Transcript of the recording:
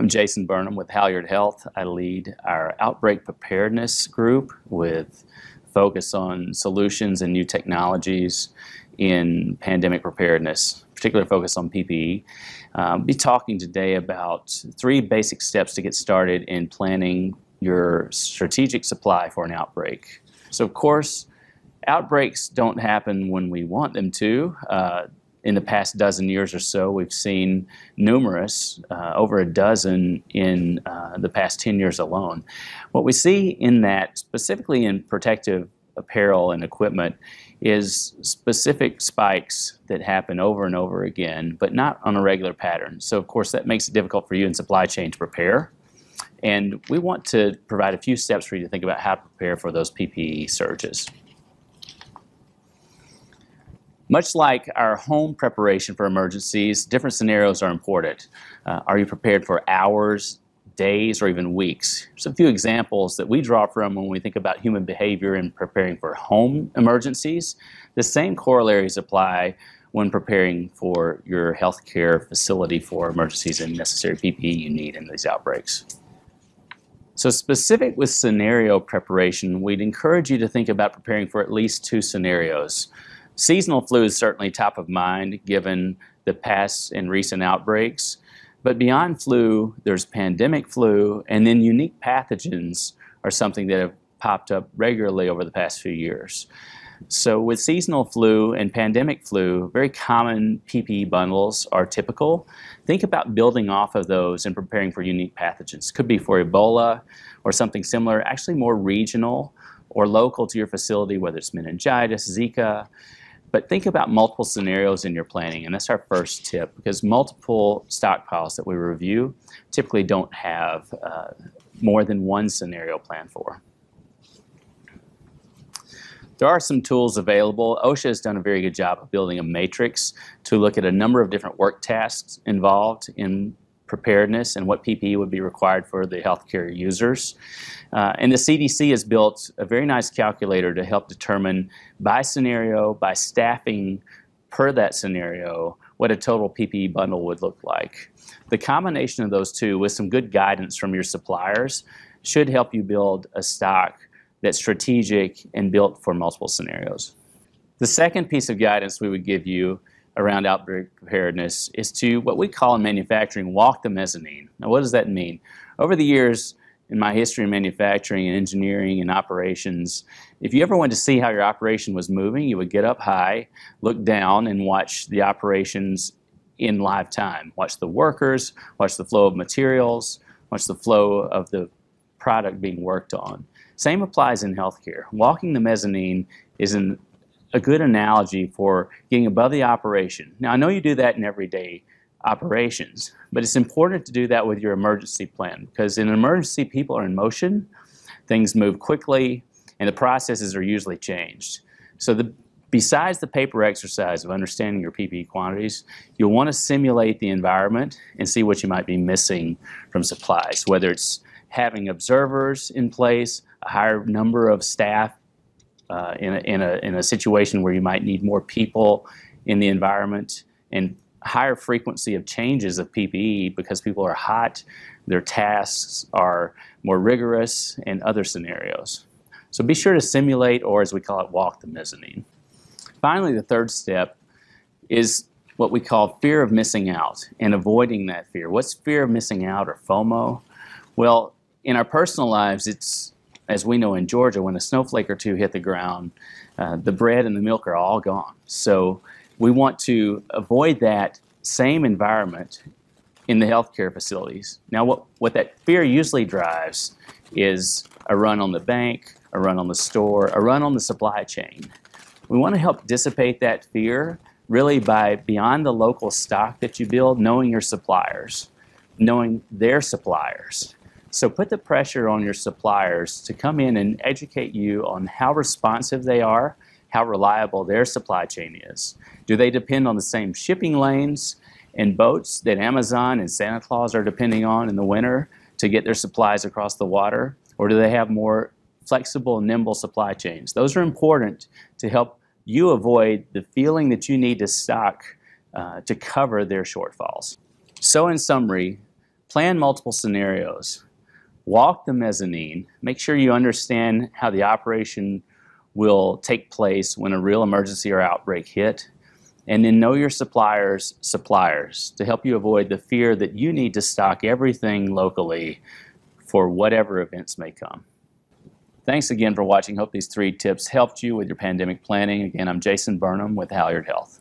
I'm Jason Burnham with Halyard Health. I lead our outbreak preparedness group with focus on solutions and new technologies in pandemic preparedness, particularly focus on PPE. I'll um, be talking today about three basic steps to get started in planning your strategic supply for an outbreak. So, of course, outbreaks don't happen when we want them to. Uh, in the past dozen years or so, we've seen numerous, uh, over a dozen in uh, the past 10 years alone. What we see in that, specifically in protective apparel and equipment, is specific spikes that happen over and over again, but not on a regular pattern. So, of course, that makes it difficult for you in supply chain to prepare. And we want to provide a few steps for you to think about how to prepare for those PPE surges. Much like our home preparation for emergencies, different scenarios are important. Uh, are you prepared for hours, days, or even weeks? There's a few examples that we draw from when we think about human behavior in preparing for home emergencies. The same corollaries apply when preparing for your healthcare facility for emergencies and necessary PPE you need in these outbreaks. So specific with scenario preparation, we'd encourage you to think about preparing for at least two scenarios. Seasonal flu is certainly top of mind given the past and recent outbreaks. But beyond flu, there's pandemic flu, and then unique pathogens are something that have popped up regularly over the past few years. So, with seasonal flu and pandemic flu, very common PPE bundles are typical. Think about building off of those and preparing for unique pathogens. Could be for Ebola or something similar, actually more regional or local to your facility, whether it's meningitis, Zika, but think about multiple scenarios in your planning, and that's our first tip because multiple stockpiles that we review typically don't have uh, more than one scenario planned for. There are some tools available. OSHA has done a very good job of building a matrix to look at a number of different work tasks involved in preparedness and what PPE would be required for the healthcare users. Uh, and the CDC has built a very nice calculator to help determine by scenario, by staffing per that scenario, what a total PPE bundle would look like. The combination of those two with some good guidance from your suppliers should help you build a stock that's strategic and built for multiple scenarios. The second piece of guidance we would give you around outbreak preparedness is to what we call in manufacturing walk the mezzanine. Now, what does that mean? Over the years, in my history in manufacturing and engineering and operations, if you ever wanted to see how your operation was moving, you would get up high, look down, and watch the operations in live time. Watch the workers, watch the flow of materials, watch the flow of the product being worked on. Same applies in healthcare. Walking the mezzanine is an a good analogy for getting above the operation. Now, I know you do that in everyday operations, but it's important to do that with your emergency plan because in an emergency, people are in motion, things move quickly, and the processes are usually changed. So, the, besides the paper exercise of understanding your PPE quantities, you'll want to simulate the environment and see what you might be missing from supplies, whether it's having observers in place, a higher number of staff uh, in, a, in, a, in a situation where you might need more people in the environment and higher frequency of changes of PPE because people are hot, their tasks are more rigorous, and other scenarios. So be sure to simulate, or as we call it, walk the mezzanine. Finally, the third step is what we call fear of missing out and avoiding that fear. What's fear of missing out or FOMO? Well, in our personal lives, it's as we know in Georgia, when a snowflake or two hit the ground, uh, the bread and the milk are all gone. So we want to avoid that same environment in the healthcare facilities. Now, what, what that fear usually drives is a run on the bank, a run on the store, a run on the supply chain. We want to help dissipate that fear really by beyond the local stock that you build, knowing your suppliers, knowing their suppliers. So put the pressure on your suppliers to come in and educate you on how responsive they are, how reliable their supply chain is. Do they depend on the same shipping lanes and boats that Amazon and Santa Claus are depending on in the winter to get their supplies across the water? Or do they have more flexible, nimble supply chains? Those are important to help you avoid the feeling that you need to stock uh, to cover their shortfalls. So, in summary, Plan multiple scenarios. Walk the mezzanine. Make sure you understand how the operation will take place when a real emergency or outbreak hit. And then know your suppliers' suppliers to help you avoid the fear that you need to stock everything locally for whatever events may come. Thanks again for watching. Hope these three tips helped you with your pandemic planning. Again, I'm Jason Burnham with Halyard Health.